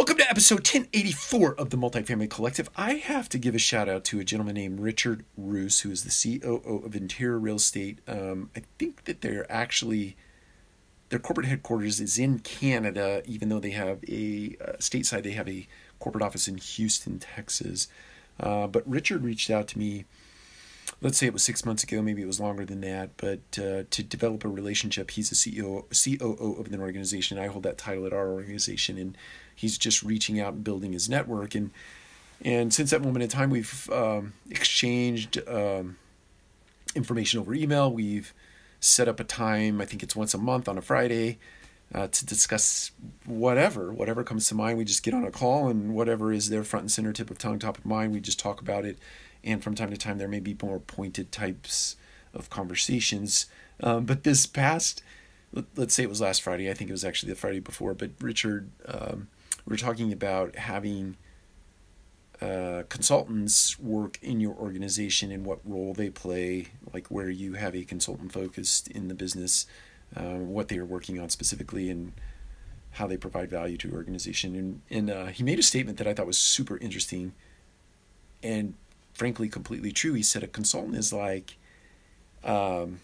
Welcome to episode 1084 of the Multifamily Collective. I have to give a shout out to a gentleman named Richard Roos, who is the COO of Interior Real Estate. Um, I think that they're actually, their corporate headquarters is in Canada, even though they have a uh, stateside, they have a corporate office in Houston, Texas. Uh, but Richard reached out to me let's say it was six months ago, maybe it was longer than that, but uh, to develop a relationship, he's a CEO, COO of an organization. I hold that title at our organization, and he's just reaching out and building his network. And and since that moment in time, we've um, exchanged um, information over email. We've set up a time. I think it's once a month on a Friday. Uh, to discuss whatever, whatever comes to mind. We just get on a call, and whatever is there front and center, tip of tongue, top of mind, we just talk about it and from time to time there may be more pointed types of conversations. Um, but this past, let, us say it was last Friday, I think it was actually the Friday before, but Richard, um, we were talking about having uh, consultants work in your organization and what role they play, like where you have a consultant focused in the business, uh, what they are working on specifically, and how they provide value to your organization. And, and uh, he made a statement that I thought was super interesting and frankly completely true. He said a consultant is like um,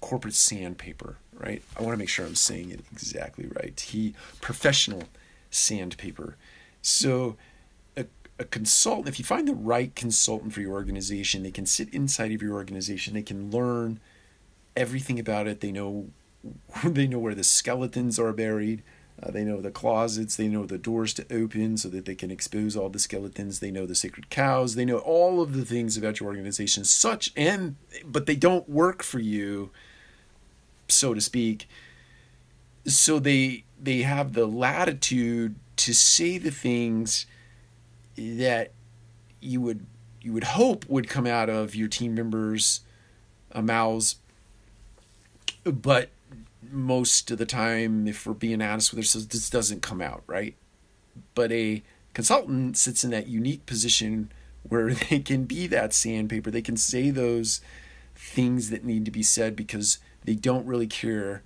corporate sandpaper, right? I want to make sure I'm saying it exactly right. He professional sandpaper. So a, a consultant, if you find the right consultant for your organization, they can sit inside of your organization. They can learn everything about it. They know they know where the skeletons are buried. Uh, they know the closets, they know the doors to open so that they can expose all the skeletons. They know the sacred cows. They know all of the things about your organization, such and but they don't work for you, so to speak. So they they have the latitude to say the things that you would you would hope would come out of your team members' uh, mouths, but most of the time, if we're being honest with ourselves, this doesn't come out, right? But a consultant sits in that unique position where they can be that sandpaper. They can say those things that need to be said because they don't really care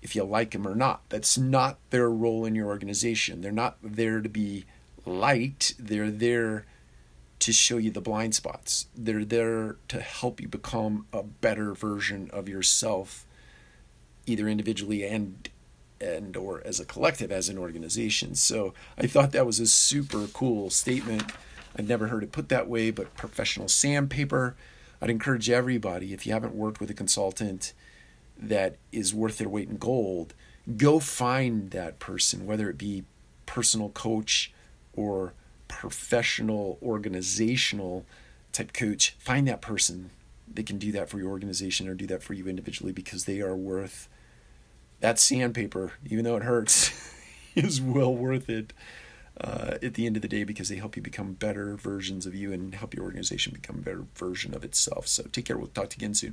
if you like them or not. That's not their role in your organization. They're not there to be liked, they're there to show you the blind spots. They're there to help you become a better version of yourself either individually and and or as a collective as an organization. So i thought that was a super cool statement. I've never heard it put that way but professional sandpaper. I'd encourage everybody if you haven't worked with a consultant that is worth their weight in gold go find that person whether it be personal coach or professional organizational type coach. Find that person they can do that for your organization or do that for you individually because they are worth that sandpaper, even though it hurts, is well worth it uh, at the end of the day because they help you become better versions of you and help your organization become a better version of itself. So take care. We'll talk to you again soon.